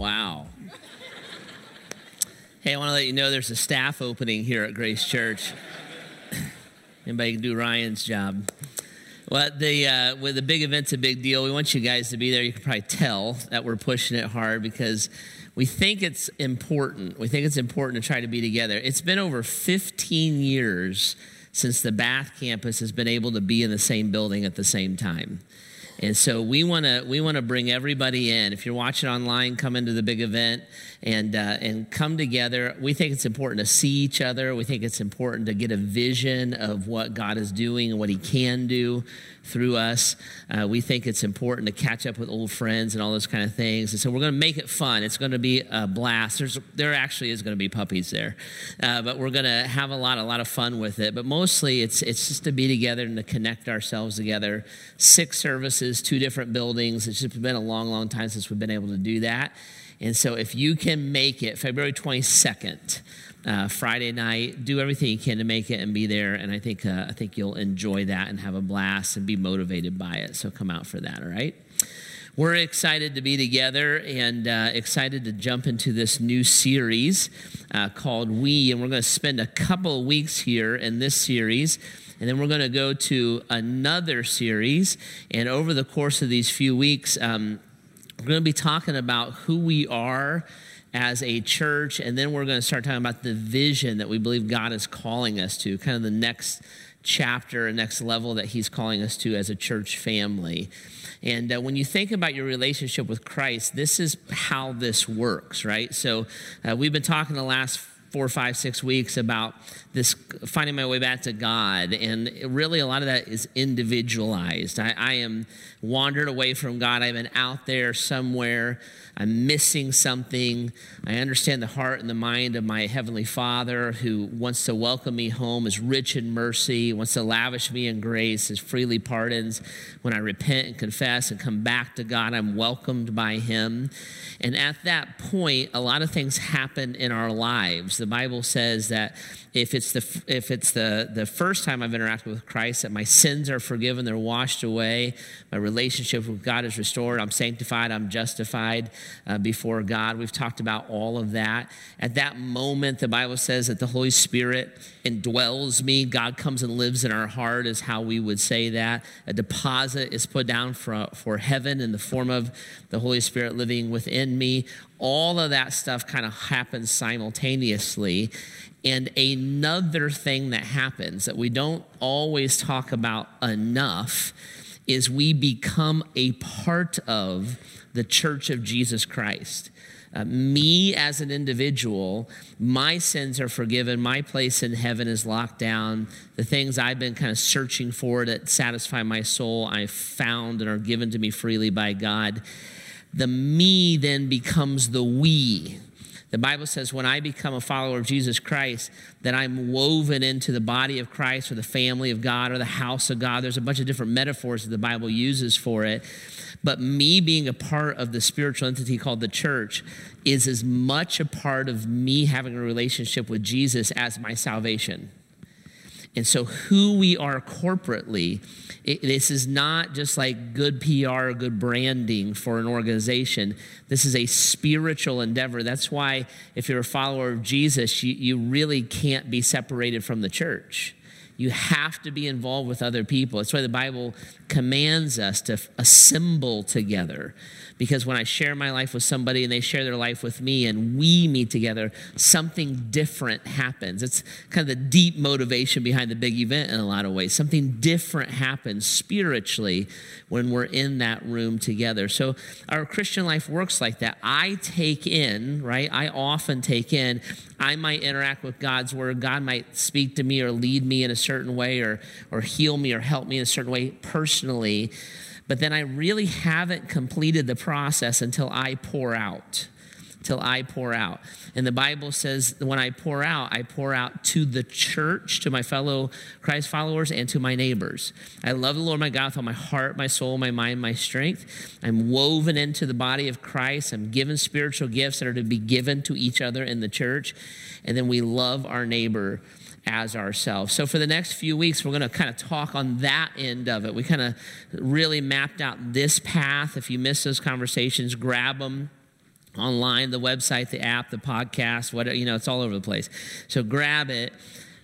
Wow. Hey, I want to let you know there's a staff opening here at Grace Church. Anybody can do Ryan's job. Well, the uh, with the big event's a big deal. We want you guys to be there. You can probably tell that we're pushing it hard because we think it's important. We think it's important to try to be together. It's been over 15 years since the Bath campus has been able to be in the same building at the same time. And so we want to we want to bring everybody in. If you're watching online, come into the big event and uh, and come together. We think it's important to see each other. We think it's important to get a vision of what God is doing and what He can do through us. Uh, we think it's important to catch up with old friends and all those kind of things. And so we're going to make it fun. It's going to be a blast. There's, there actually is going to be puppies there, uh, but we're going to have a lot, a lot of fun with it. But mostly, it's it's just to be together and to connect ourselves together. Six services, two different buildings. It's just been a long, long time since we've been able to do that. And so, if you can make it February 22nd, uh, Friday night. Do everything you can to make it and be there. And I think uh, I think you'll enjoy that and have a blast and be motivated by it. So come out for that. All right. We're excited to be together and uh, excited to jump into this new series uh, called We. And we're going to spend a couple of weeks here in this series. And then we're going to go to another series. And over the course of these few weeks, um, we're going to be talking about who we are as a church, and then we're going to start talking about the vision that we believe God is calling us to, kind of the next chapter, next level that He's calling us to as a church family. And uh, when you think about your relationship with Christ, this is how this works, right? So uh, we've been talking the last four, five, six weeks about this finding my way back to God. And really, a lot of that is individualized. I, I am wandered away from God. I've been out there somewhere I'm missing something. I understand the heart and the mind of my Heavenly Father who wants to welcome me home, is rich in mercy, wants to lavish me in grace, is freely pardons. When I repent and confess and come back to God, I'm welcomed by Him. And at that point, a lot of things happen in our lives. The Bible says that if it's the if it's the the first time I've interacted with Christ, that my sins are forgiven, they're washed away, my relationship with God is restored, I'm sanctified, I'm justified uh, before God. We've talked about all of that. At that moment, the Bible says that the Holy Spirit indwells me. God comes and lives in our heart, is how we would say that. A deposit is put down for for heaven in the form of the Holy Spirit living within me. All of that stuff kind of happens simultaneously. And another thing that happens that we don't always talk about enough is we become a part of the church of Jesus Christ. Uh, me as an individual, my sins are forgiven. My place in heaven is locked down. The things I've been kind of searching for that satisfy my soul, I've found and are given to me freely by God. The me then becomes the we the Bible says, when I become a follower of Jesus Christ, that I'm woven into the body of Christ or the family of God or the house of God. There's a bunch of different metaphors that the Bible uses for it. But me being a part of the spiritual entity called the church is as much a part of me having a relationship with Jesus as my salvation. And so, who we are corporately, it, this is not just like good PR, good branding for an organization. This is a spiritual endeavor. That's why, if you're a follower of Jesus, you, you really can't be separated from the church. You have to be involved with other people. That's why the Bible commands us to assemble together because when I share my life with somebody and they share their life with me and we meet together, something different happens. It's kind of the deep motivation behind the big event in a lot of ways. Something different happens spiritually when we're in that room together. So our Christian life works like that. I take in, right? I often take in, I might interact with God's word. God might speak to me or lead me in a certain way or, or heal me or help me in a certain way personally but then I really haven't completed the process until I pour out. Till I pour out. And the Bible says when I pour out, I pour out to the church, to my fellow Christ followers, and to my neighbors. I love the Lord my God with all my heart, my soul, my mind, my strength. I'm woven into the body of Christ. I'm given spiritual gifts that are to be given to each other in the church. And then we love our neighbor as ourselves. So, for the next few weeks, we're going to kind of talk on that end of it. We kind of really mapped out this path. If you miss those conversations, grab them online, the website, the app, the podcast, whatever, you know, it's all over the place. So grab it.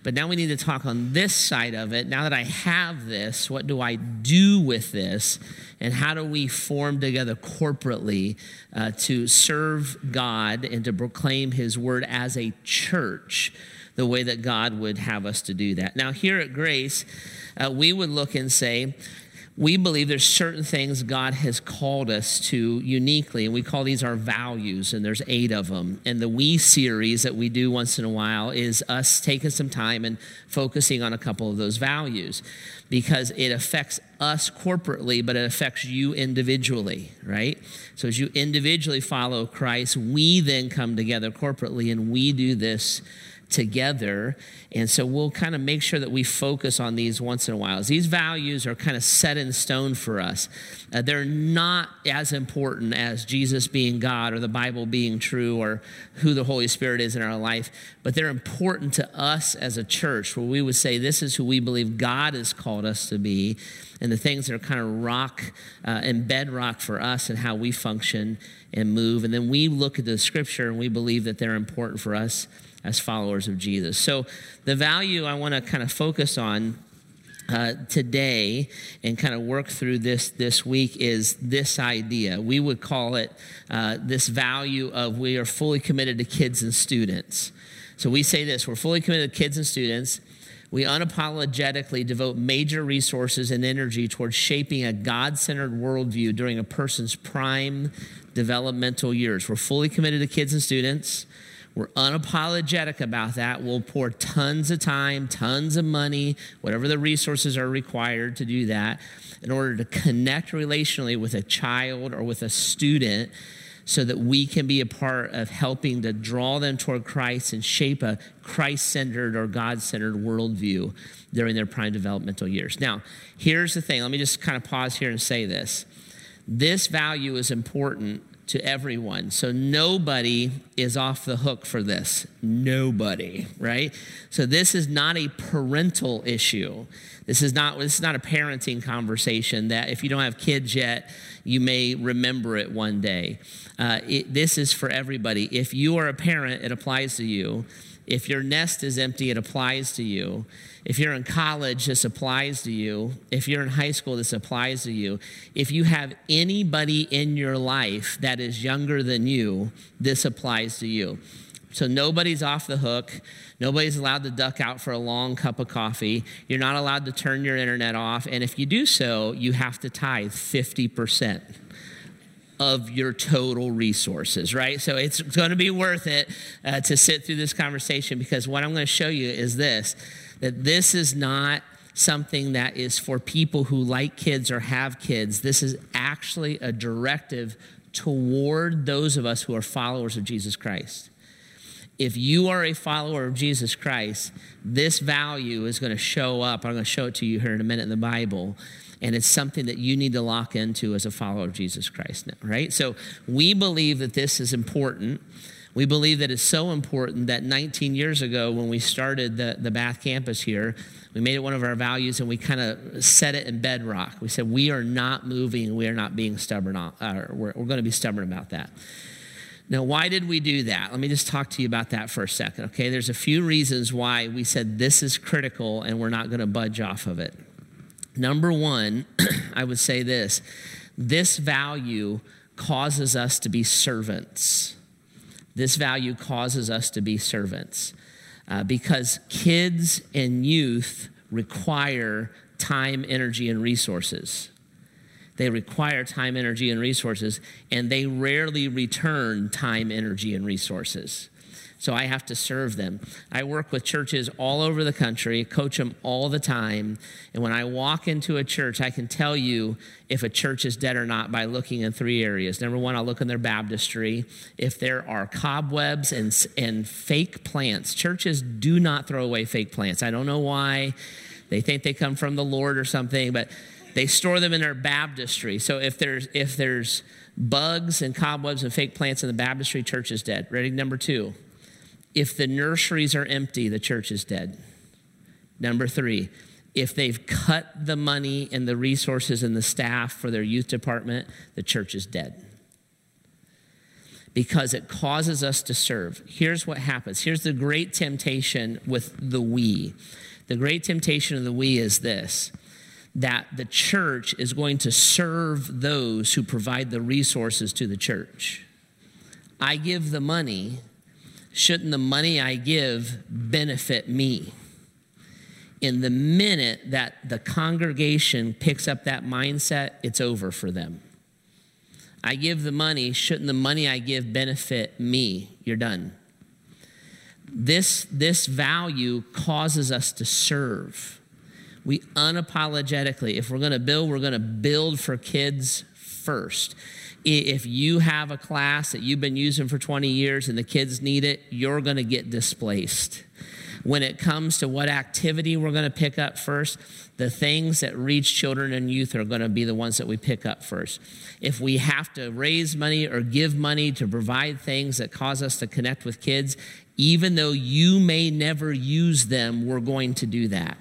But now we need to talk on this side of it. Now that I have this, what do I do with this? And how do we form together corporately uh, to serve God and to proclaim His word as a church the way that God would have us to do that? Now, here at Grace, uh, we would look and say, we believe there's certain things God has called us to uniquely, and we call these our values, and there's eight of them. And the We series that we do once in a while is us taking some time and focusing on a couple of those values because it affects us corporately, but it affects you individually, right? So as you individually follow Christ, we then come together corporately and we do this together. And so we'll kind of make sure that we focus on these once in a while. These values are kind of set in stone for us. Uh, they're not as important as Jesus being God or the Bible being true or who the Holy Spirit is in our life, but they're important to us as a church where we would say this is who we believe God has called us to be and the things that are kind of rock uh, and bedrock for us and how we function and move. And then we look at the scripture and we believe that they're important for us as followers of Jesus. So, the value I want to kind of focus on uh, today and kind of work through this this week is this idea. We would call it uh, this value of we are fully committed to kids and students. So we say this we're fully committed to kids and students. We unapologetically devote major resources and energy towards shaping a God centered worldview during a person's prime developmental years. We're fully committed to kids and students. We're unapologetic about that. We'll pour tons of time, tons of money, whatever the resources are required to do that in order to connect relationally with a child or with a student so that we can be a part of helping to draw them toward Christ and shape a Christ centered or God centered worldview during their prime developmental years. Now, here's the thing let me just kind of pause here and say this. This value is important to everyone. So nobody is off the hook for this. Nobody, right? So this is not a parental issue. This is not this is not a parenting conversation that if you don't have kids yet, you may remember it one day. Uh, it, this is for everybody. If you are a parent, it applies to you. If your nest is empty, it applies to you. If you're in college, this applies to you. If you're in high school, this applies to you. If you have anybody in your life that is younger than you, this applies to you. So nobody's off the hook. Nobody's allowed to duck out for a long cup of coffee. You're not allowed to turn your internet off. And if you do so, you have to tithe 50% of your total resources, right? So it's going to be worth it uh, to sit through this conversation because what I'm going to show you is this that this is not something that is for people who like kids or have kids. This is actually a directive toward those of us who are followers of Jesus Christ. If you are a follower of Jesus Christ, this value is going to show up. I'm going to show it to you here in a minute in the Bible and it's something that you need to lock into as a follower of Jesus Christ now, right? So we believe that this is important. We believe that it's so important that 19 years ago, when we started the, the Bath campus here, we made it one of our values and we kind of set it in bedrock. We said, we are not moving, we are not being stubborn, uh, we're, we're going to be stubborn about that. Now, why did we do that? Let me just talk to you about that for a second, okay? There's a few reasons why we said this is critical and we're not going to budge off of it. Number one, I would say this this value causes us to be servants. This value causes us to be servants uh, because kids and youth require time, energy, and resources. They require time, energy, and resources, and they rarely return time, energy, and resources so I have to serve them. I work with churches all over the country, coach them all the time. And when I walk into a church, I can tell you if a church is dead or not by looking in three areas. Number one, I'll look in their baptistry. If there are cobwebs and, and fake plants, churches do not throw away fake plants. I don't know why. They think they come from the Lord or something, but they store them in their baptistry. So if there's if there's bugs and cobwebs and fake plants in the baptistry, church is dead. Ready? Number two, if the nurseries are empty, the church is dead. Number three, if they've cut the money and the resources and the staff for their youth department, the church is dead. because it causes us to serve. Here's what happens. Here's the great temptation with the we. The great temptation of the we is this that the church is going to serve those who provide the resources to the church. I give the money, shouldn't the money I give benefit me? In the minute that the congregation picks up that mindset, it's over for them. I give the money, shouldn't the money I give benefit me? You're done. This, this value causes us to serve. We unapologetically, if we're going to build, we're going to build for kids first. If you have a class that you've been using for 20 years and the kids need it, you're going to get displaced when it comes to what activity we're going to pick up first, the things that reach children and youth are going to be the ones that we pick up first. If we have to raise money or give money to provide things that cause us to connect with kids, even though you may never use them, we're going to do that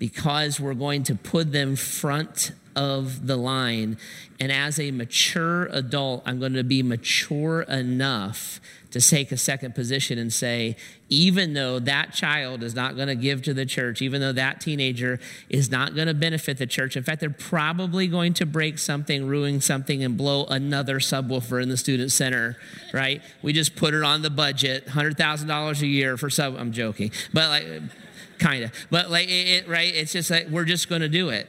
because we're going to put them front of the line. And as a mature adult, I'm going to be mature enough to take a second position and say, even though that child is not going to give to the church, even though that teenager is not going to benefit the church, in fact, they're probably going to break something, ruin something, and blow another subwoofer in the student center, right? We just put it on the budget, $100,000 a year for sub, I'm joking, but like, kind of, but like, it, right? It's just like, we're just going to do it.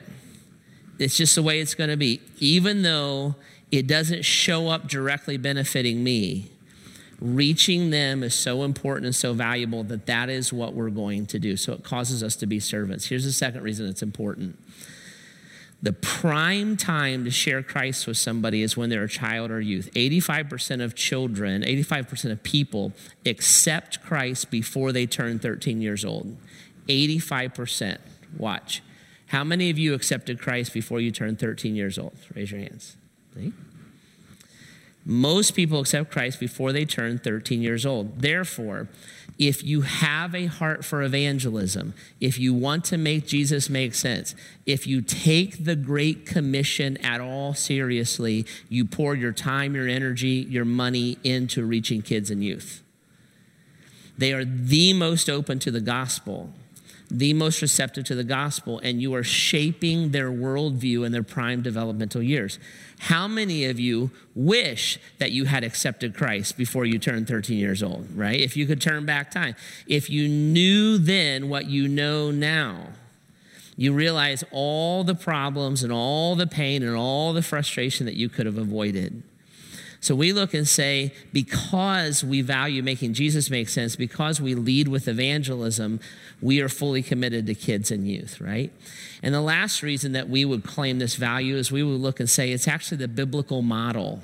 It's just the way it's going to be. Even though it doesn't show up directly benefiting me, reaching them is so important and so valuable that that is what we're going to do. So it causes us to be servants. Here's the second reason it's important. The prime time to share Christ with somebody is when they're a child or youth. 85% of children, 85% of people accept Christ before they turn 13 years old. 85%. Watch. How many of you accepted Christ before you turned 13 years old? Raise your hands. See? Most people accept Christ before they turn 13 years old. Therefore, if you have a heart for evangelism, if you want to make Jesus make sense, if you take the Great Commission at all seriously, you pour your time, your energy, your money into reaching kids and youth. They are the most open to the gospel the most receptive to the gospel, and you are shaping their worldview in their prime developmental years. How many of you wish that you had accepted Christ before you turned 13 years old, right? If you could turn back time. If you knew then what you know now, you realize all the problems and all the pain and all the frustration that you could have avoided. So we look and say, because we value making Jesus make sense, because we lead with evangelism, we are fully committed to kids and youth, right? And the last reason that we would claim this value is we would look and say it's actually the biblical model.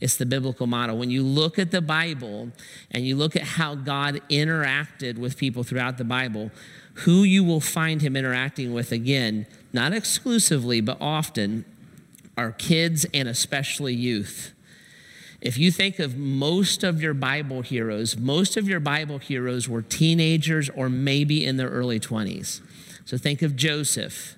It's the biblical model. When you look at the Bible and you look at how God interacted with people throughout the Bible, who you will find him interacting with again, not exclusively, but often, are kids and especially youth. If you think of most of your Bible heroes, most of your Bible heroes were teenagers or maybe in their early 20s. So think of Joseph.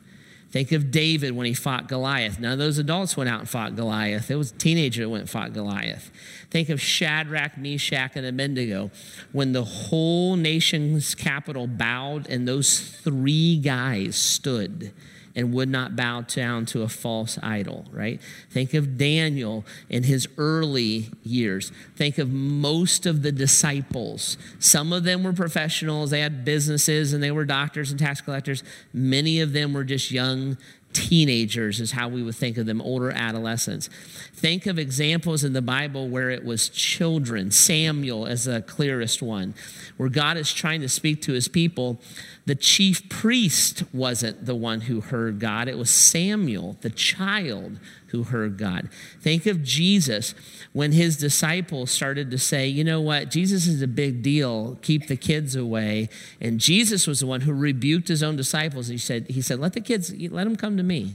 Think of David when he fought Goliath. None of those adults went out and fought Goliath. It was a teenager that went and fought Goliath. Think of Shadrach, Meshach, and Abednego when the whole nation's capital bowed and those three guys stood and would not bow down to a false idol, right? Think of Daniel in his early years. Think of most of the disciples. Some of them were professionals, they had businesses and they were doctors and tax collectors. Many of them were just young teenagers is how we would think of them, older adolescents. Think of examples in the Bible where it was children. Samuel is the clearest one, where God is trying to speak to his people. The chief priest wasn't the one who heard God, it was Samuel, the child, who heard God. Think of Jesus when his disciples started to say, you know what, Jesus is a big deal, keep the kids away. And Jesus was the one who rebuked his own disciples. He said, he said, let the kids, let them come to me.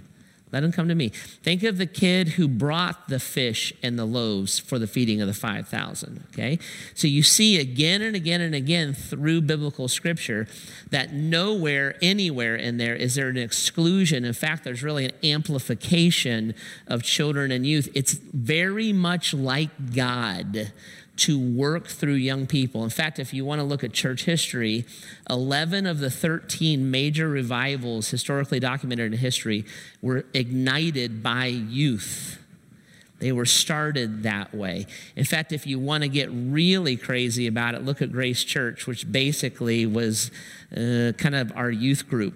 Let them come to me. Think of the kid who brought the fish and the loaves for the feeding of the 5,000. Okay? So you see again and again and again through biblical scripture that nowhere, anywhere in there is there an exclusion. In fact, there's really an amplification of children and youth. It's very much like God to work through young people. In fact, if you want to look at church history, 11 of the 13 major revivals historically documented in history were ignited by youth. They were started that way. In fact, if you want to get really crazy about it, look at Grace Church, which basically was uh, kind of our youth group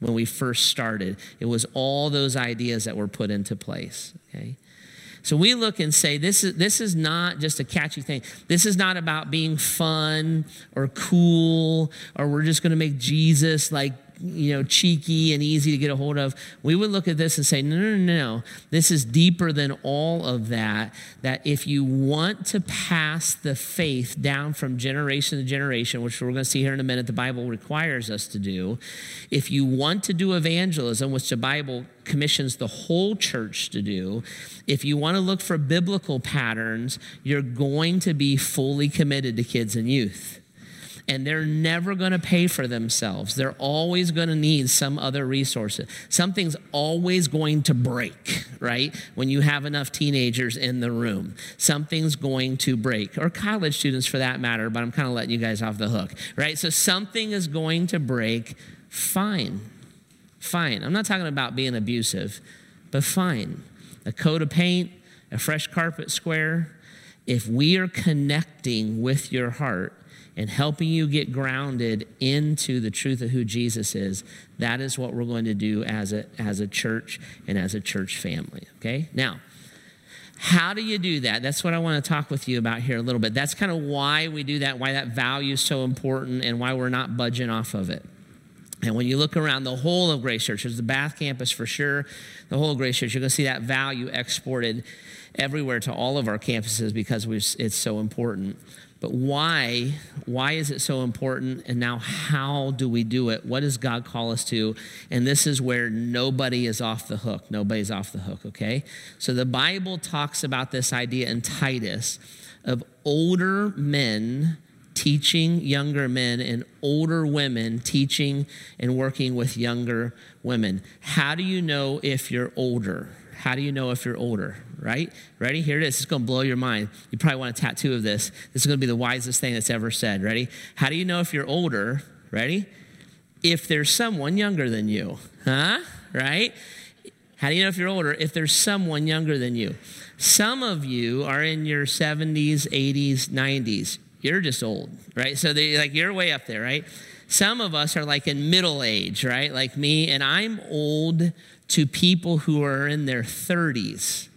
when we first started. It was all those ideas that were put into place. Okay? So we look and say, this is, this is not just a catchy thing. This is not about being fun or cool or we're just going to make Jesus like you know, cheeky and easy to get a hold of, we would look at this and say, no, no, no, no. This is deeper than all of that. That if you want to pass the faith down from generation to generation, which we're going to see here in a minute, the Bible requires us to do, if you want to do evangelism, which the Bible commissions the whole church to do, if you want to look for biblical patterns, you're going to be fully committed to kids and youth and they're never going to pay for themselves. They're always going to need some other resources. Something's always going to break, right? When you have enough teenagers in the room, something's going to break, or college students for that matter, but I'm kind of letting you guys off the hook, right? So something is going to break. Fine. Fine. I'm not talking about being abusive, but fine. A coat of paint, a fresh carpet square. If we are connecting with your heart, and helping you get grounded into the truth of who Jesus is, that is what we're going to do as a, as a church and as a church family. Okay? Now, how do you do that? That's what I want to talk with you about here a little bit. That's kind of why we do that, why that value is so important, and why we're not budging off of it. And when you look around the whole of Grace Church, there's the Bath campus for sure, the whole of Grace Church, you're going to see that value exported everywhere to all of our campuses because it's so important. But why? Why is it so important? And now, how do we do it? What does God call us to? And this is where nobody is off the hook. Nobody's off the hook, okay? So the Bible talks about this idea in Titus of older men teaching younger men and older women teaching and working with younger women. How do you know if you're older? How do you know if you're older? Right? Ready? Here it is. It's going to blow your mind. You probably want a tattoo of this. This is going to be the wisest thing that's ever said. Ready? How do you know if you're older? Ready? If there's someone younger than you. Huh? Right? How do you know if you're older? If there's someone younger than you. Some of you are in your 70s, 80s, 90s. You're just old, right? So they like you're way up there, right? Some of us are like in middle age, right? Like me, and I'm old to people who are in their 30s.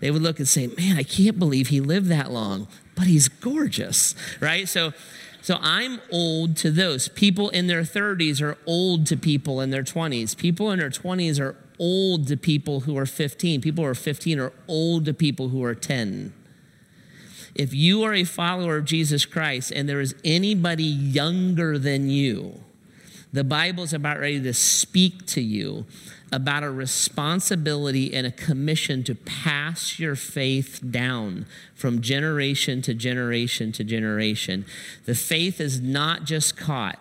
They would look and say, Man, I can't believe he lived that long, but he's gorgeous, right? So, so I'm old to those. People in their 30s are old to people in their 20s. People in their 20s are old to people who are 15. People who are 15 are old to people who are 10. If you are a follower of Jesus Christ and there is anybody younger than you, the Bible is about ready to speak to you about a responsibility and a commission to pass your faith down from generation to generation to generation. The faith is not just caught.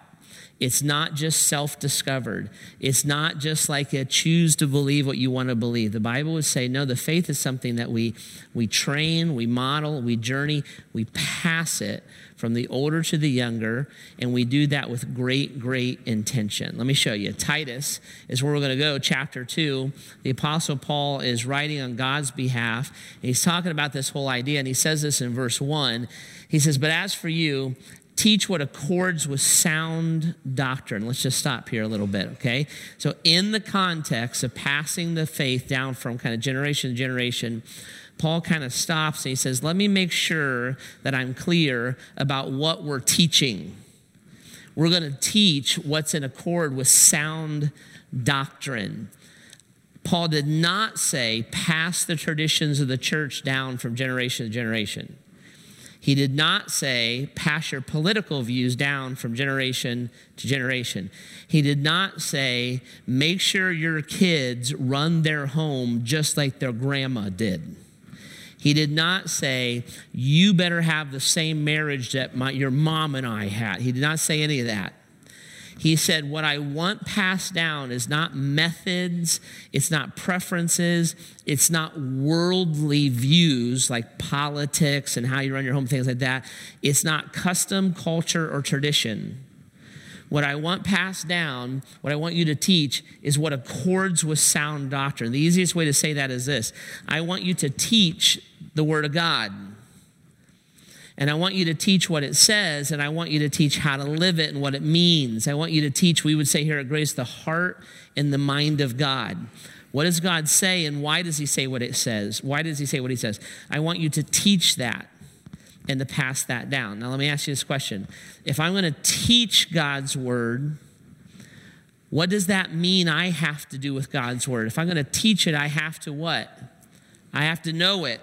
It's not just self discovered. It's not just like a choose to believe what you want to believe. The Bible would say, no, the faith is something that we, we train, we model, we journey, we pass it from the older to the younger, and we do that with great, great intention. Let me show you. Titus is where we're going to go, chapter 2. The Apostle Paul is writing on God's behalf, and he's talking about this whole idea, and he says this in verse 1. He says, But as for you, teach what accords with sound doctrine. Let's just stop here a little bit, okay? So, in the context of passing the faith down from kind of generation to generation, Paul kind of stops and he says, Let me make sure that I'm clear about what we're teaching. We're going to teach what's in accord with sound doctrine. Paul did not say, pass the traditions of the church down from generation to generation. He did not say, pass your political views down from generation to generation. He did not say, make sure your kids run their home just like their grandma did. He did not say, you better have the same marriage that my, your mom and I had. He did not say any of that. He said, What I want passed down is not methods, it's not preferences, it's not worldly views like politics and how you run your home, things like that. It's not custom, culture, or tradition. What I want passed down, what I want you to teach, is what accords with sound doctrine. The easiest way to say that is this I want you to teach the Word of God. And I want you to teach what it says, and I want you to teach how to live it and what it means. I want you to teach, we would say here at Grace, the heart and the mind of God. What does God say, and why does He say what it says? Why does He say what He says? I want you to teach that and to pass that down. Now, let me ask you this question If I'm going to teach God's word, what does that mean I have to do with God's word? If I'm going to teach it, I have to what? I have to know it.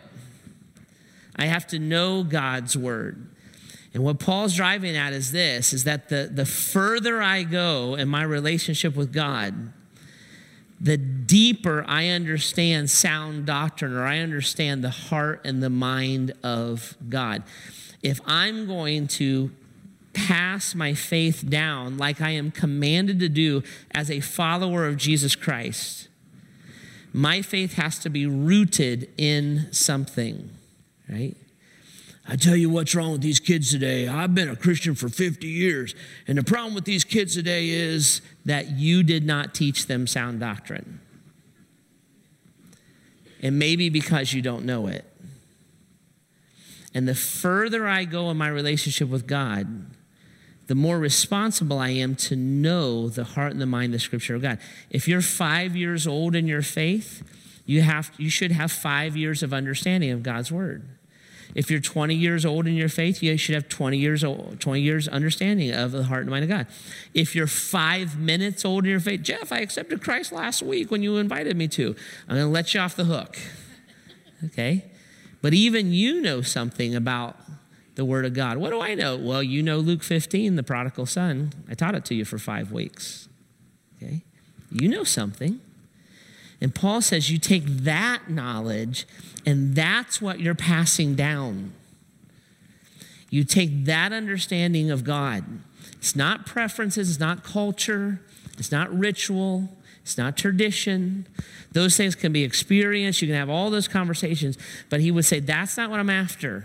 I have to know God's word. And what Paul's driving at is this is that the, the further I go in my relationship with God, the deeper I understand sound doctrine or I understand the heart and the mind of God. If I'm going to pass my faith down like I am commanded to do as a follower of Jesus Christ, my faith has to be rooted in something right? I tell you what's wrong with these kids today. I've been a Christian for 50 years, and the problem with these kids today is that you did not teach them sound doctrine. And maybe because you don't know it. And the further I go in my relationship with God, the more responsible I am to know the heart and the mind, the scripture of God. If you're five years old in your faith, you, have, you should have five years of understanding of God's word. If you're 20 years old in your faith, you should have 20 years old, 20 years understanding of the heart and mind of God. If you're five minutes old in your faith, Jeff, I accepted Christ last week when you invited me to. I'm going to let you off the hook. Okay? But even you know something about the Word of God. What do I know? Well, you know Luke 15, the prodigal son. I taught it to you for five weeks. Okay? You know something. And Paul says you take that knowledge, and that's what you're passing down. You take that understanding of God. It's not preferences, it's not culture, it's not ritual, it's not tradition. Those things can be experienced. You can have all those conversations, but he would say, That's not what I'm after.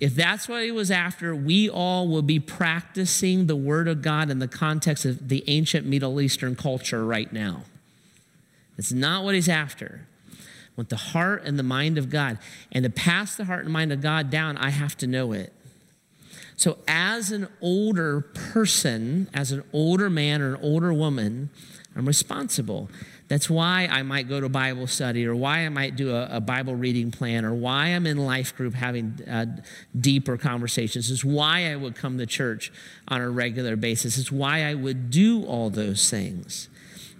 If that's what he was after, we all will be practicing the Word of God in the context of the ancient Middle Eastern culture right now. It's not what he's after. With the heart and the mind of God. And to pass the heart and mind of God down, I have to know it. So, as an older person, as an older man or an older woman, I'm responsible. That's why I might go to Bible study or why I might do a, a Bible reading plan or why I'm in life group having uh, deeper conversations. It's why I would come to church on a regular basis. It's why I would do all those things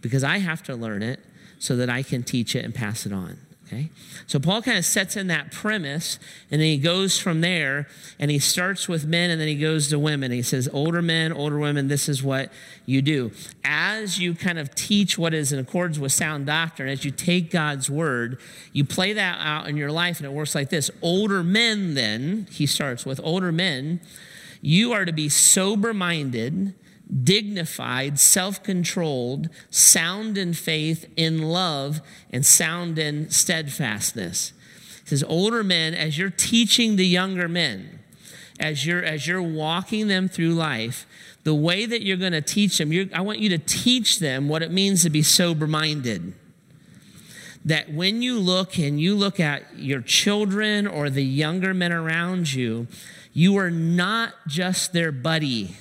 because I have to learn it so that I can teach it and pass it on. Okay? So Paul kind of sets in that premise and then he goes from there and he starts with men and then he goes to women. He says, Older men, older women, this is what you do. As you kind of teach what is in accordance with sound doctrine, as you take God's word, you play that out in your life and it works like this. Older men, then, he starts with older men, you are to be sober minded dignified, self controlled, sound in faith, in love, and sound in steadfastness. He says, older men, as you're teaching the younger men, as you're, as you're walking them through life, the way that you're going to teach them, I want you to teach them what it means to be sober minded. That when you look and you look at your children or the younger men around you, you are not just their buddy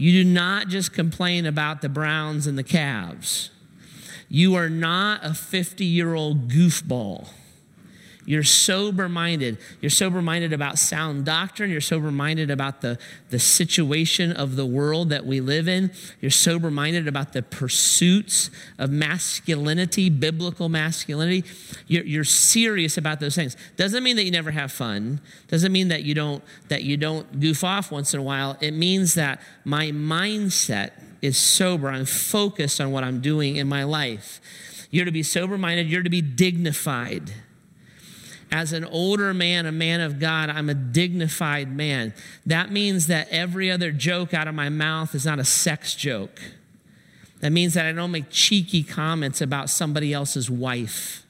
you do not just complain about the Browns and the Cavs. You are not a 50 year old goofball. You're sober minded. You're sober minded about sound doctrine. You're sober minded about the, the situation of the world that we live in. You're sober minded about the pursuits of masculinity, biblical masculinity. You're, you're serious about those things. Doesn't mean that you never have fun. Doesn't mean that you don't that you don't goof off once in a while. It means that my mindset is sober. I'm focused on what I'm doing in my life. You're to be sober minded, you're to be dignified. As an older man, a man of God, I'm a dignified man. That means that every other joke out of my mouth is not a sex joke. That means that I don't make cheeky comments about somebody else's wife.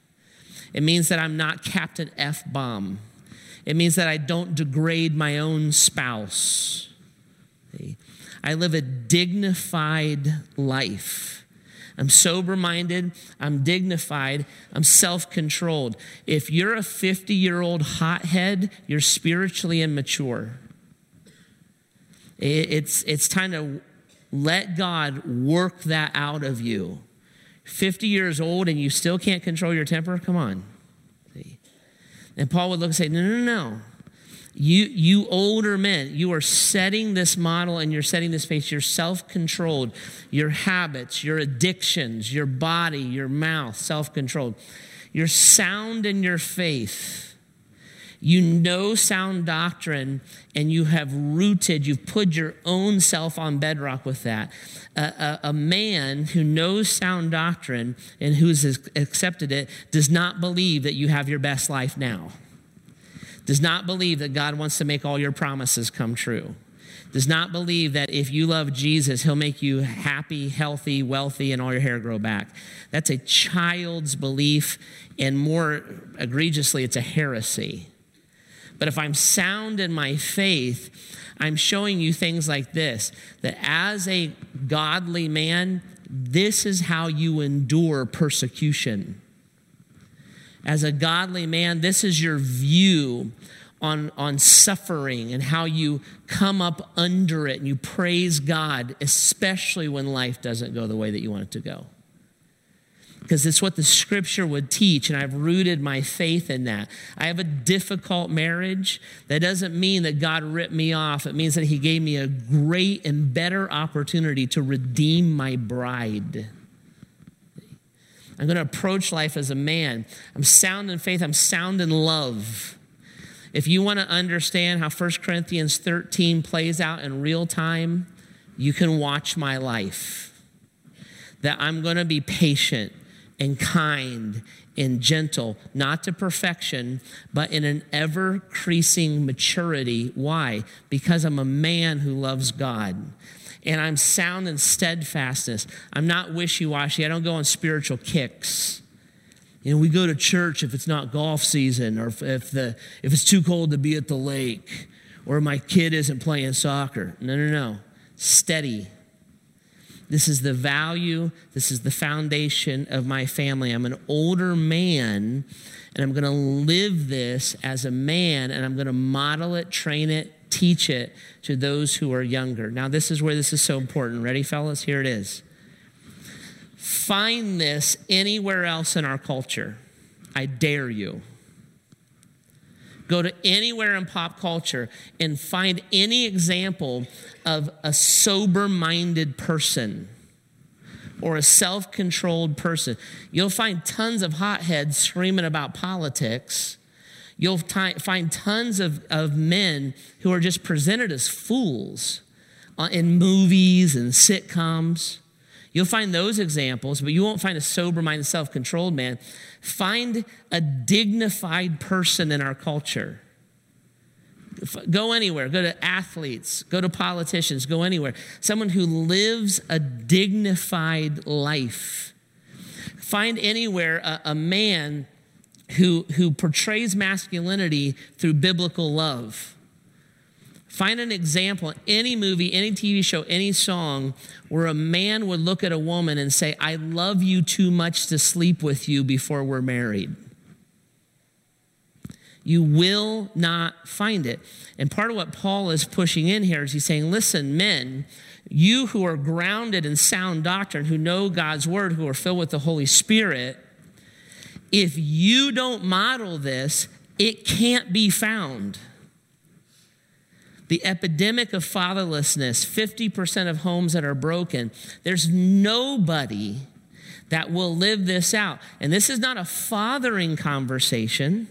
It means that I'm not Captain F bomb. It means that I don't degrade my own spouse. I live a dignified life. I'm sober minded, I'm dignified, I'm self controlled. If you're a 50 year old hothead, you're spiritually immature. It's, it's time to let God work that out of you. 50 years old and you still can't control your temper? Come on. And Paul would look and say, No, no, no. You, you older men, you are setting this model and you're setting this face. You're self controlled. Your habits, your addictions, your body, your mouth, self controlled. You're sound in your faith. You know sound doctrine and you have rooted, you've put your own self on bedrock with that. A, a, a, man who knows sound doctrine and who's accepted it does not believe that you have your best life now does not believe that God wants to make all your promises come true, does not believe that if you love Jesus, he'll make you happy, healthy, wealthy, and all your hair grow back. That's a child's belief, and more egregiously, it's a heresy. But if I'm sound in my faith, I'm showing you things like this that as a godly man, this is how you endure persecution as a godly man, this is your view on, on suffering and how you come up under it and you praise God, especially when life doesn't go the way that you want it to go. Because it's what the scripture would teach, and I've rooted my faith in that. I have a difficult marriage. That doesn't mean that God ripped me off, it means that He gave me a great and better opportunity to redeem my bride. I'm going to approach life as a man. I'm sound in faith, I'm sound in love. If you want to understand how 1 Corinthians 13 plays out in real time, you can watch my life. That I'm going to be patient and kind and gentle, not to perfection, but in an ever increasing maturity. Why? Because I'm a man who loves God and I'm sound in steadfastness. I'm not wishy washy. I don't go on spiritual kicks. You know, we go to church if it's not golf season or if, if, the, if it's too cold to be at the lake or my kid isn't playing soccer. No, no, no. Steady. This is the value, this is the foundation of my family. I'm an older man and I'm going to live this as a man and I'm going to model it, train it, teach it to those who are younger. Now, this is where this is so important. Ready, fellas? Here it is. Find this anywhere else in our culture. I dare you. Go to anywhere in pop culture and find any example of a sober minded person or a self controlled person. You'll find tons of hotheads screaming about politics You'll t- find tons of, of men who are just presented as fools uh, in movies and sitcoms. You'll find those examples, but you won't find a sober minded, self controlled man. Find a dignified person in our culture. Go anywhere, go to athletes, go to politicians, go anywhere. Someone who lives a dignified life. Find anywhere a, a man who, who portrays masculinity through biblical love. Find an example, in any movie, any TV show, any song, where a man would look at a woman and say, I love you too much to sleep with you before we're married. You will not find it. And part of what Paul is pushing in here is he's saying, listen, men, you who are grounded in sound doctrine, who know God's word, who are filled with the Holy Spirit, If you don't model this, it can't be found. The epidemic of fatherlessness, 50% of homes that are broken, there's nobody that will live this out. And this is not a fathering conversation,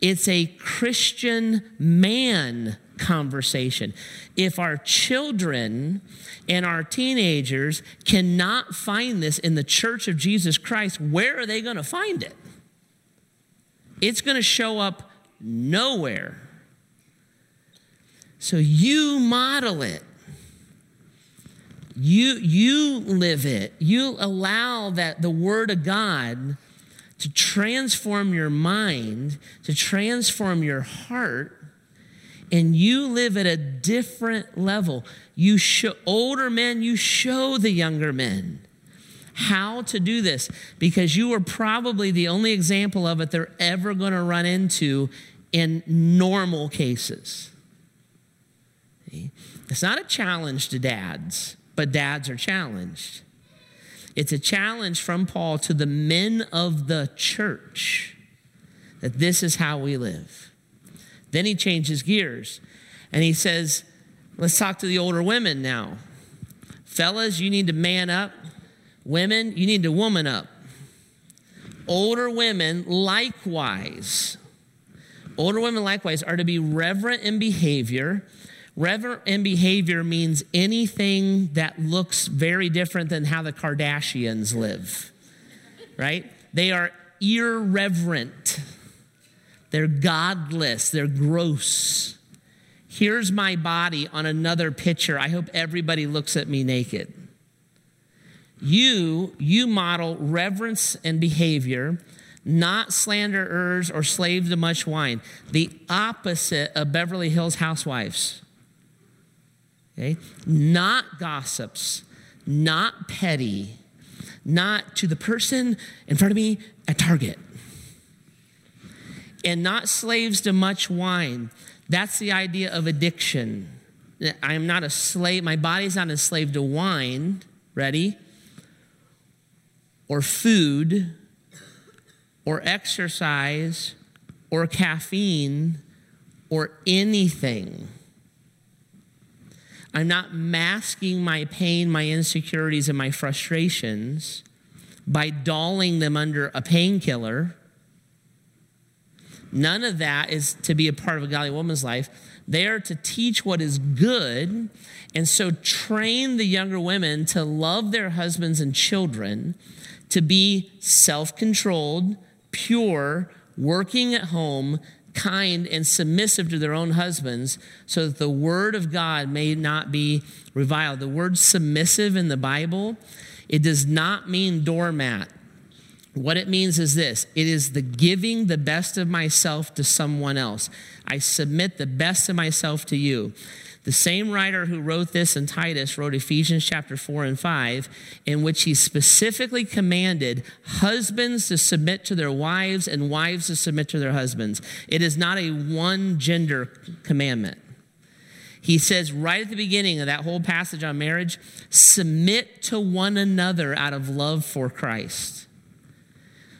it's a Christian man conversation. If our children and our teenagers cannot find this in the church of Jesus Christ, where are they going to find it? It's going to show up nowhere. So you model it. You, you live it. You allow that the Word of God to transform your mind, to transform your heart, and you live at a different level. You show older men, you show the younger men how to do this because you are probably the only example of it they're ever going to run into in normal cases. It's not a challenge to dads, but dads are challenged. It's a challenge from Paul to the men of the church that this is how we live. Then he changes gears and he says, Let's talk to the older women now. Fellas, you need to man up. Women, you need to woman up. Older women, likewise, older women, likewise, are to be reverent in behavior Reverent in behavior means anything that looks very different than how the Kardashians live, right? They are irreverent, they're godless, they're gross. Here's my body on another picture. I hope everybody looks at me naked. You, you model reverence and behavior, not slanderers or slaves to much wine. The opposite of Beverly Hills housewives okay? Not gossips, not petty, not to the person in front of me at Target, and not slaves to much wine. That's the idea of addiction. I am not a slave, my body's not a slave to wine, ready? Or food, or exercise, or caffeine, or anything. I'm not masking my pain, my insecurities, and my frustrations by dulling them under a painkiller. None of that is to be a part of a godly woman's life. They are to teach what is good, and so train the younger women to love their husbands and children, to be self controlled, pure, working at home, kind and submissive to their own husbands so that the word of God may not be reviled. The word submissive in the Bible, it does not mean doormat. What it means is this it is the giving the best of myself to someone else. I submit the best of myself to you. The same writer who wrote this in Titus wrote Ephesians chapter 4 and 5, in which he specifically commanded husbands to submit to their wives and wives to submit to their husbands. It is not a one gender commandment. He says right at the beginning of that whole passage on marriage submit to one another out of love for Christ.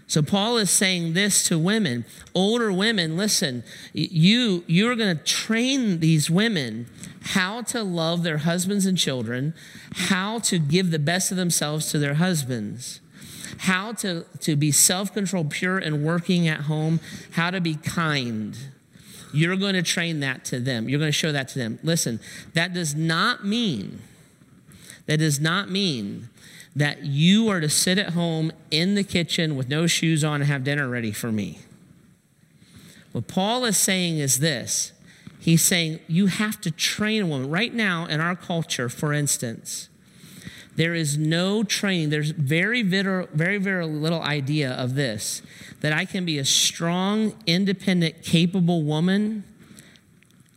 So Paul is saying this to women, older women, listen, you you're going to train these women how to love their husbands and children, how to give the best of themselves to their husbands, how to, to be self-controlled, pure and working at home, how to be kind. You're going to train that to them. You're going to show that to them. Listen, that does not mean that does not mean that you are to sit at home in the kitchen with no shoes on and have dinner ready for me. What Paul is saying is this He's saying you have to train a woman. Right now, in our culture, for instance, there is no training. There's very, very, very, little idea of this that I can be a strong, independent, capable woman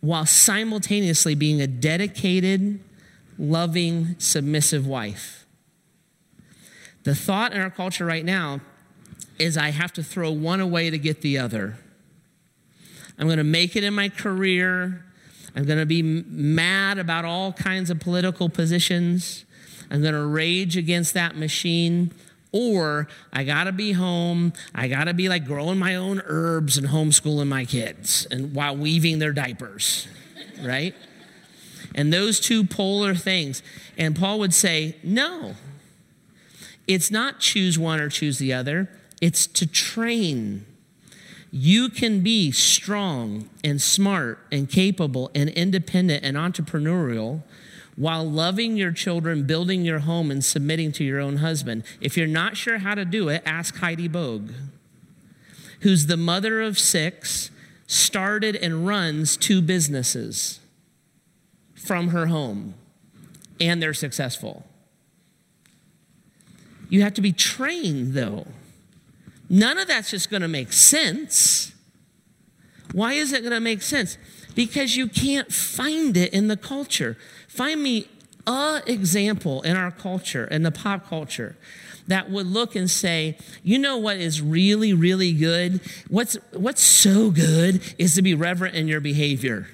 while simultaneously being a dedicated, loving, submissive wife. The thought in our culture right now is I have to throw one away to get the other. I'm going to make it in my career. I'm going to be mad about all kinds of political positions. I'm going to rage against that machine. Or I gotta be home, I gotta be like growing my own herbs and homeschooling my kids and while weaving their diapers, right? And those two polar things. And Paul would say, no, it's not choose one or choose the other, it's to train. You can be strong and smart and capable and independent and entrepreneurial while loving your children, building your home, and submitting to your own husband. If you're not sure how to do it, ask Heidi Bogue, who's the mother of six, started and runs two businesses from her home, and they're successful. You have to be trained, though. None of that's just going to make sense. Why is it going to make sense? Because you can't find it in the culture. Find me a example in our culture, in the pop culture, that would look and say, you know what is really, really good? What's, what's so good is to be reverent in your behavior.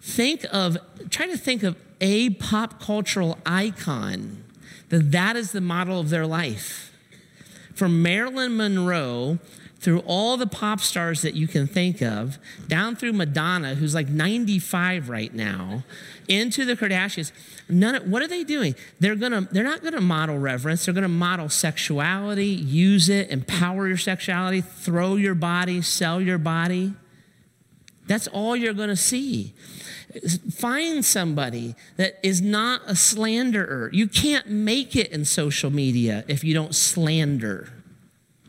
Think of, try to think of a pop cultural icon that that is the model of their life. From Marilyn Monroe through all the pop stars that you can think of, down through Madonna, who's like 95 right now, into the Kardashians. None of, what are they doing? They're gonna, they're not gonna model reverence. They're gonna model sexuality, use it, empower your sexuality, throw your body, sell your body. That's all you're gonna see. Find somebody that is not a slanderer. You can't make it in social media if you don't slander.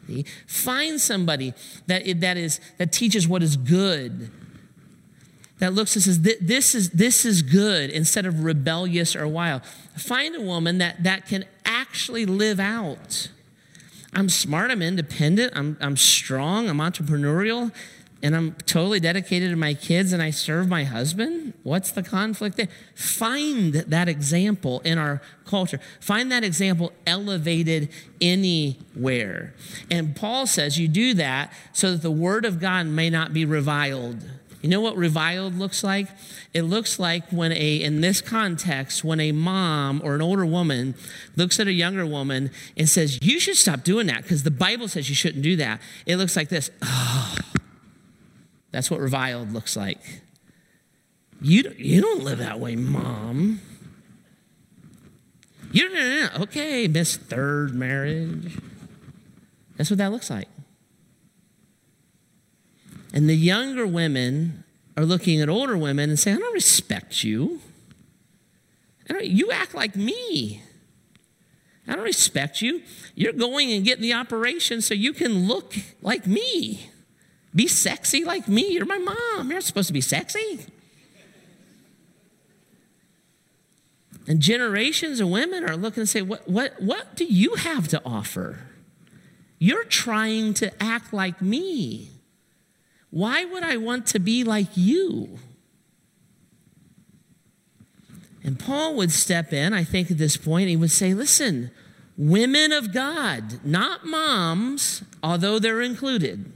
See? Find somebody that, that, is, that teaches what is good, that looks and says, this is, this is good instead of rebellious or wild. Find a woman that, that can actually live out. I'm smart, I'm independent, I'm, I'm strong, I'm entrepreneurial and I'm totally dedicated to my kids and I serve my husband? What's the conflict there? Find that example in our culture. Find that example elevated anywhere. And Paul says you do that so that the word of God may not be reviled. You know what reviled looks like? It looks like when a, in this context, when a mom or an older woman looks at a younger woman and says, You should stop doing that because the Bible says you shouldn't do that. It looks like this. Oh, that's what reviled looks like. You, you don't live that way, mom. You don't, okay, miss third marriage. That's what that looks like. And the younger women are looking at older women and saying, I don't respect you. Don't, you act like me. I don't respect you. You're going and getting the operation so you can look like me. Be sexy like me. You're my mom. You're not supposed to be sexy. And generations of women are looking and say, what, what, what do you have to offer? You're trying to act like me. Why would I want to be like you? And Paul would step in, I think, at this point, he would say, Listen, women of God, not moms, although they're included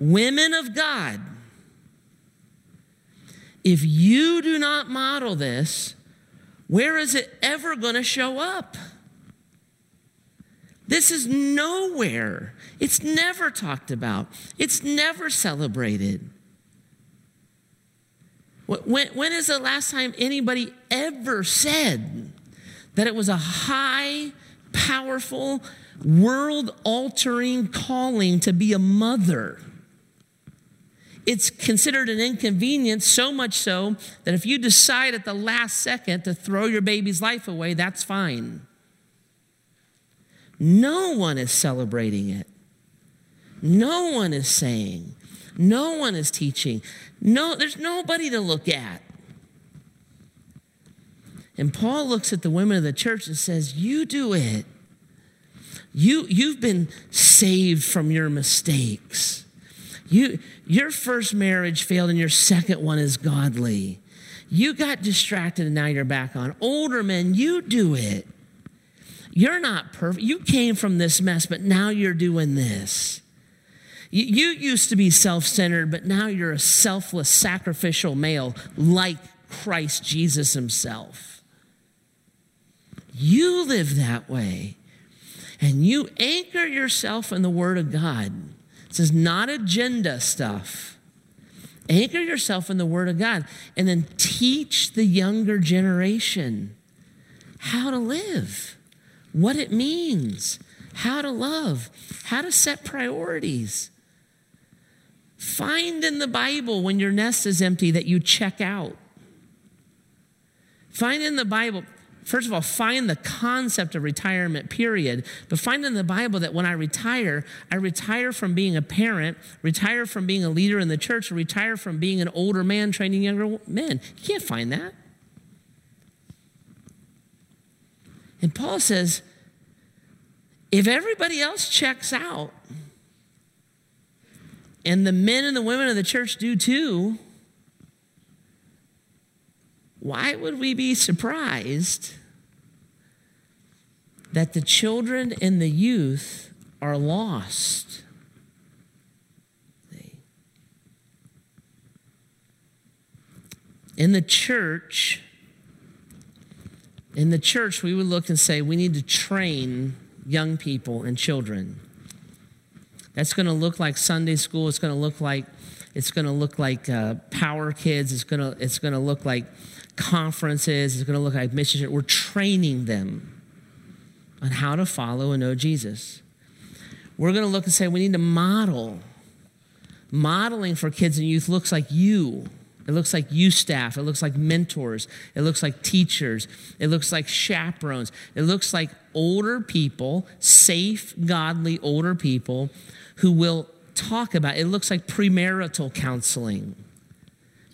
women of God, if you do not model this, where is it ever going to show up? This is nowhere. It's never talked about, it's never celebrated. When, when is the last time anybody ever said that it was a high, powerful, world altering calling to be a mother? It's considered an inconvenience, so much so that if you decide at the last second to throw your baby's life away, that's fine. No one is celebrating it. No one is saying. No one is teaching. No, there's nobody to look at. And Paul looks at the women of the church and says, You do it. You, you've been saved from your mistakes. You, your first marriage failed and your second one is godly. You got distracted and now you're back on. Older men, you do it. You're not perfect. You came from this mess, but now you're doing this. You, you used to be self centered, but now you're a selfless, sacrificial male like Christ Jesus himself. You live that way. and you anchor yourself in the Word of God. This is not agenda stuff. Anchor yourself in the Word of God and then teach the younger generation how to live, what it means, how to love, how to set priorities. Find in the Bible when your nest is empty that you check out. Find in the Bible, first of all, find the concept of retirement, period. But find in the Bible that when I retire, I retire from being a parent, retire from being a leader in the church, retire from being an older man training younger men. You can't find that. And Paul says, if everybody else checks out, and the men and the women of the church do too, why would we be surprised that the children and the youth are lost? In the church, in the church, we would look and say, we need to train young people and children. That's going to look like Sunday school. It's going to look like it's going to look like uh, Power Kids. It's going to it's going to look like conferences. It's going to look like mission. We're training them on how to follow and know Jesus. We're going to look and say we need to model. Modeling for kids and youth looks like you. It looks like you staff. It looks like mentors. It looks like teachers. It looks like chaperones. It looks like older people, safe, godly older people who will talk about it. looks like premarital counseling.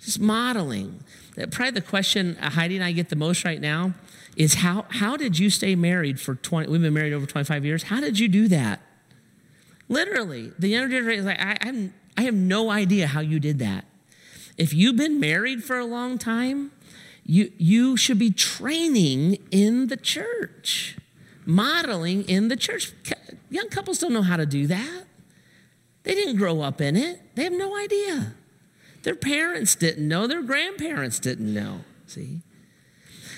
Just modeling. Probably the question Heidi and I get the most right now is how, how did you stay married for 20, we've been married over 25 years. How did you do that? Literally, the younger generation is like, I, I, I have no idea how you did that. If you've been married for a long time, you, you should be training in the church, modeling in the church. Young couples don't know how to do that. They didn't grow up in it, they have no idea. Their parents didn't know, their grandparents didn't know. See?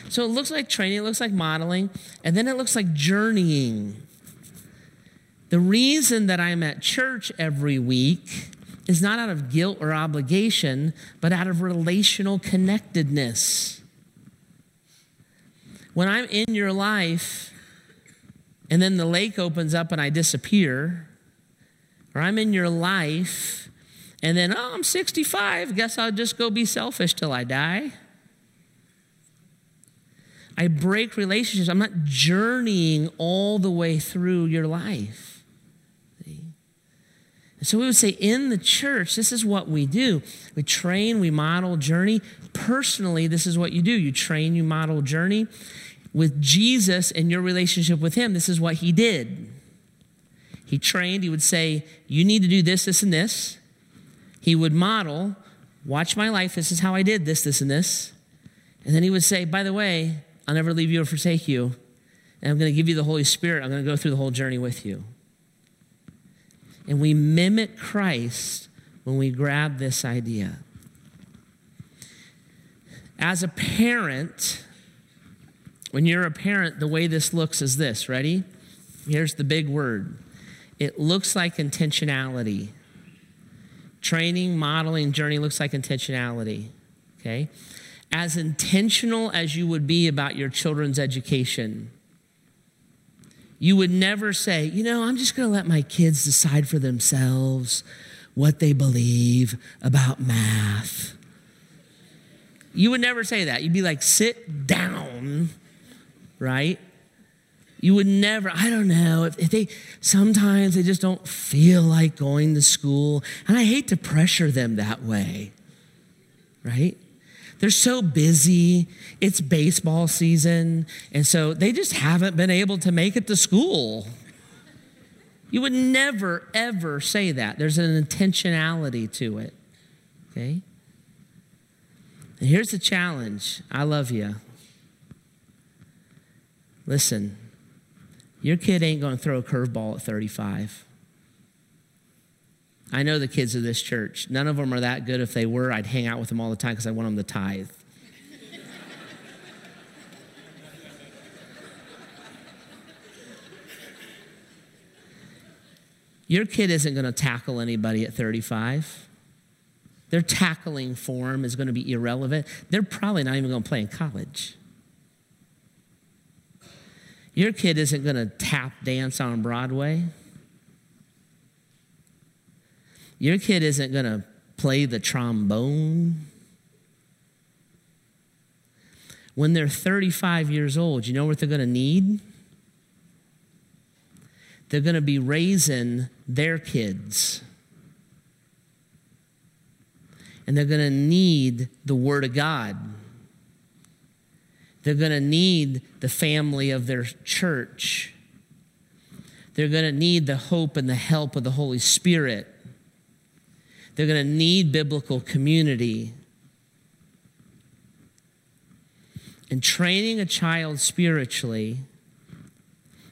So it looks like training, it looks like modeling, and then it looks like journeying. The reason that I'm at church every week is not out of guilt or obligation, but out of relational connectedness. When I'm in your life and then the lake opens up and I disappear, or I'm in your life and then, oh, I'm 65, guess I'll just go be selfish till I die. I break relationships. I'm not journeying all the way through your life. So we would say in the church, this is what we do. We train, we model, journey. Personally, this is what you do. You train, you model, journey. With Jesus and your relationship with Him, this is what He did. He trained, He would say, You need to do this, this, and this. He would model, Watch my life. This is how I did this, this, and this. And then He would say, By the way, I'll never leave you or forsake you. And I'm going to give you the Holy Spirit. I'm going to go through the whole journey with you. And we mimic Christ when we grab this idea. As a parent, when you're a parent, the way this looks is this ready? Here's the big word it looks like intentionality. Training, modeling, journey looks like intentionality. Okay? As intentional as you would be about your children's education you would never say, you know, I'm just going to let my kids decide for themselves what they believe about math. You would never say that. You'd be like, sit down, right? You would never, I don't know, if, if, they, sometimes they just don't feel like going to school. And I hate to pressure them that way, right? They're so busy. It's baseball season. And so they just haven't been able to make it to school. You would never, ever say that. There's an intentionality to it. Okay? And here's the challenge I love you. Listen, your kid ain't going to throw a curveball at 35. I know the kids of this church. None of them are that good. If they were, I'd hang out with them all the time because I want them to tithe. Your kid isn't going to tackle anybody at 35. Their tackling form is going to be irrelevant. They're probably not even going to play in college. Your kid isn't going to tap dance on Broadway. Your kid isn't going to play the trombone. When they're 35 years old, you know what they're going to need? They're going to be raising their kids. And they're going to need the Word of God. They're going to need the family of their church. They're going to need the hope and the help of the Holy Spirit. They're going to need biblical community. And training a child spiritually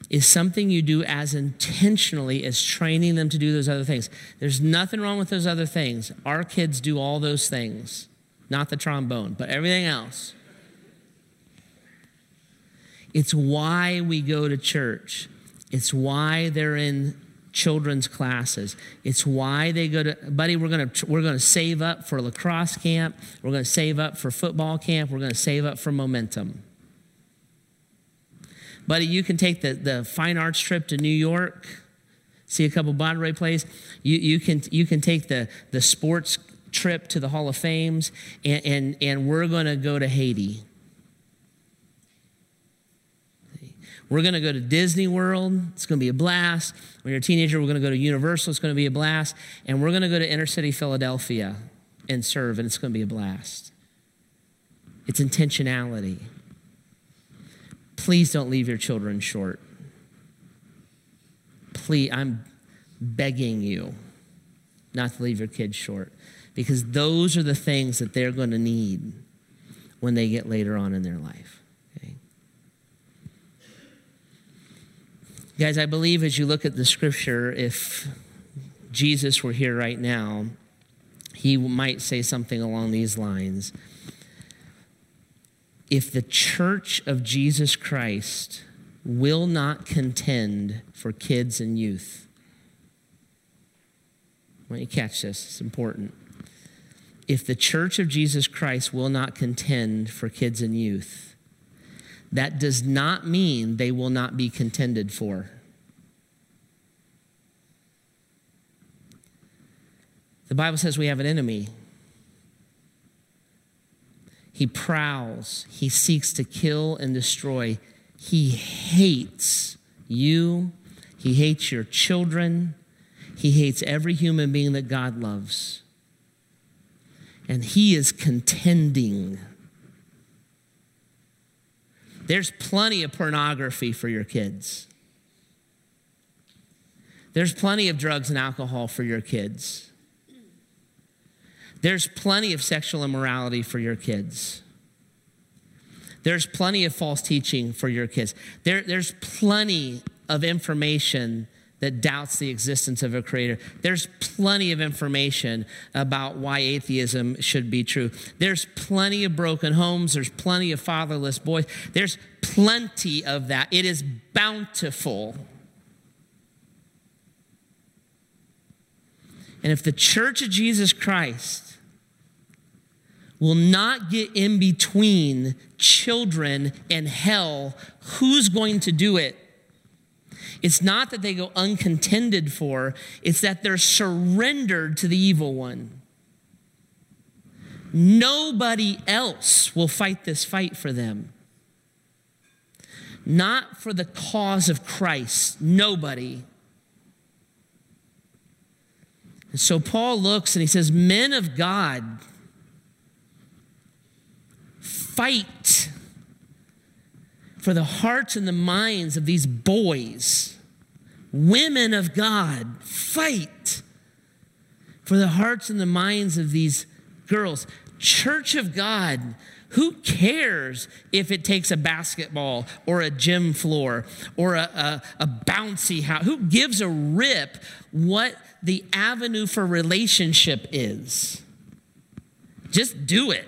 is something you do as intentionally as training them to do those other things. There's nothing wrong with those other things. Our kids do all those things, not the trombone, but everything else. It's why we go to church. It's why they're in children's classes. It's why they go to, buddy, we're going to we're going to save up for lacrosse camp. We're going to save up for football camp. We're going to save up for momentum. Buddy, you can take the, the fine arts trip to New York, see a couple Broadway plays. You, you, can, you can take the, the sports trip to the Hall of Fames, and, and, and we're going to go to Haiti. We're going to go to Disney World. It's going to be a blast. When you're a teenager, we're going to go to Universal. It's going to be a blast. And we're going to go to inner city Philadelphia and serve, and it's going to be a blast. It's intentionality please don't leave your children short. Please, I'm begging you not to leave your kids short because those are the things that they're going to need when they get later on in their life. Okay? Guys, I believe as you look at the scripture, if Jesus were here right now, he might say something along these lines if the church of Jesus Christ will not contend for kids and youth, want you catch this, it's important. If the church of Jesus Christ will not contend for kids and youth, that does not mean they will not be contended for. The Bible says we have an enemy. He prowls, he seeks to kill and destroy. He hates you, he hates your children, he hates every human being that God loves. And he is contending. There's plenty of pornography for your kids. There's plenty of drugs and alcohol for your kids. There's plenty of sexual immorality for your kids. There's plenty of false teaching for your kids. There, there's plenty of information that doubts the existence of a creator. There's plenty of information about why atheism should be true. There's plenty of broken homes. There's plenty of fatherless boys. There's plenty of that. It is bountiful. And if the church of Jesus Christ will not get in between children and hell, who's going to do it? It's not that they go uncontended for, it's that they're surrendered to the evil one. Nobody else will fight this fight for them. Not for the cause of Christ. Nobody. And so Paul looks and he says, Men of God, fight for the hearts and the minds of these boys. Women of God, fight for the hearts and the minds of these girls. Church of God, who cares if it takes a basketball or a gym floor or a, a, a, bouncy house? Who gives a rip what the avenue for relationship is? Just do it.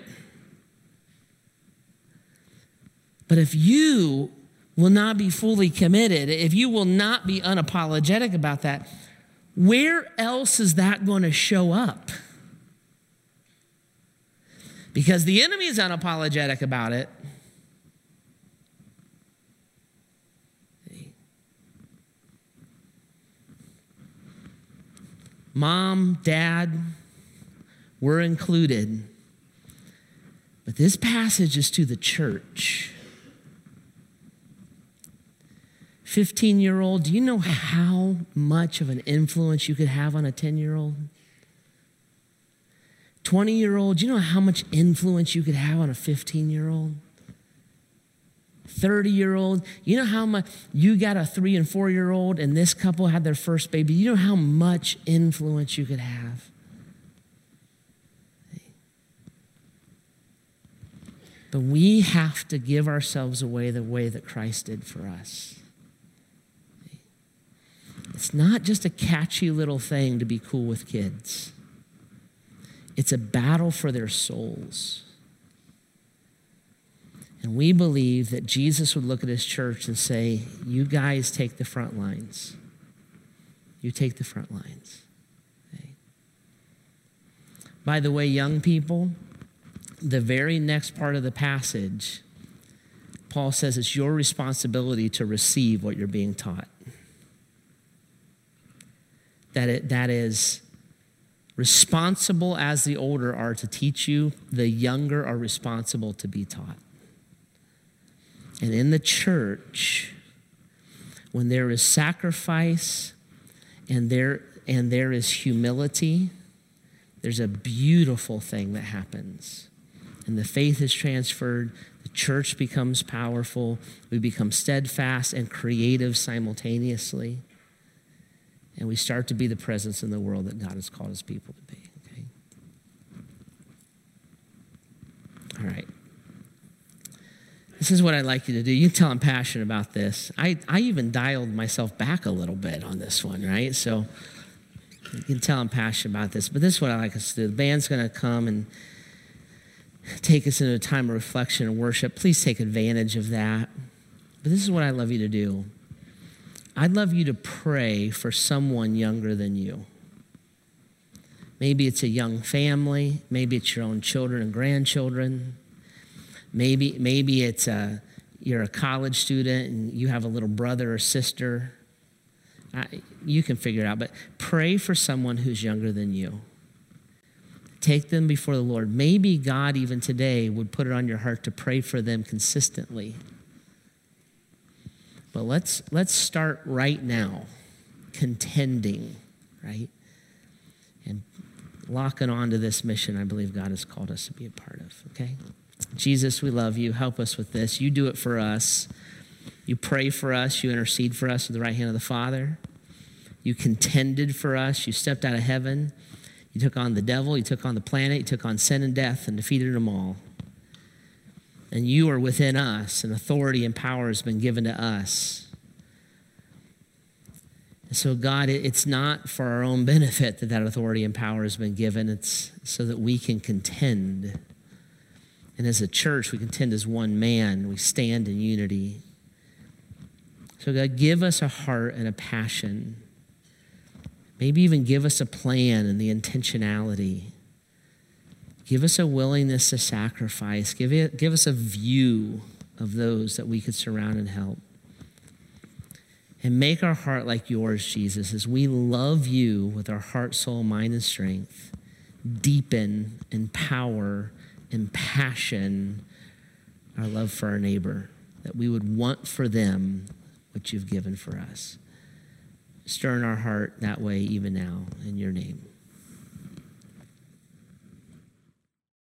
But if you will not be fully committed, if you will not be unapologetic about that, where else is that going to show up? Because the enemy is unapologetic about it. Mom, dad, we're included. But this passage is to the church. 15 year old, do you know how much of an influence you could have on a 10 year old? 20 year old, do you know how much influence you could have on a 15 year old? 30 year old, you know how much you got a three and four year old and this couple had their first baby, you know how much influence you could have? But we have to give ourselves away the way that Christ did for us. It's not just a catchy little thing to be cool with kids, it's a battle for their souls. And we believe that Jesus would look at his church and say, You guys take the front lines. You take the front lines. Okay. By the way, young people, the very next part of the passage, Paul says it's your responsibility to receive what you're being taught that, it, that is responsible as the older are to teach you, the younger are responsible to be taught. And in the church, when there is sacrifice and there, and there is humility, there's a beautiful thing that happens. And the faith is transferred, the church becomes powerful, we become steadfast and creative simultaneously and we start to be the presence in the world that God has called his people to be. Okay? All right. This is what I'd like you to do. You can tell I'm passionate about this. I, I even dialed myself back a little bit on this one, right? So you can tell I'm passionate about this. But this is what I like us to do. The band's going to come and take us into a time of reflection and worship. Please take advantage of that. But this is what I love you to do. I'd love you to pray for someone younger than you. Maybe it's a young family, maybe it's your own children and grandchildren. Maybe, maybe it's a, you're a college student and you have a little brother or sister. I, you can figure it out, but pray for someone who's younger than you. Take them before the Lord. Maybe God, even today, would put it on your heart to pray for them consistently. But let's, let's start right now contending, right? And locking on to this mission I believe God has called us to be a part of, okay? Jesus, we love you. Help us with this. You do it for us. You pray for us. You intercede for us with the right hand of the Father. You contended for us. You stepped out of heaven. You took on the devil. You took on the planet. You took on sin and death and defeated them all and you are within us, and authority and power has been given to us. And so, God, it's not for our own benefit that that authority and power has been given, it's so that we can contend. And as a church, we contend as one man, we stand in unity. So, God, give us a heart and a passion. Maybe even give us a plan and the intentionality Give us a willingness to sacrifice. Give, it, give us a view of those that we could surround and help. And make our heart like yours, Jesus, as we love you with our heart, soul, mind, and strength. Deepen, empower, and passion our love for our neighbor, that we would want for them what you've given for us. Stir in our heart that way even now, in your name.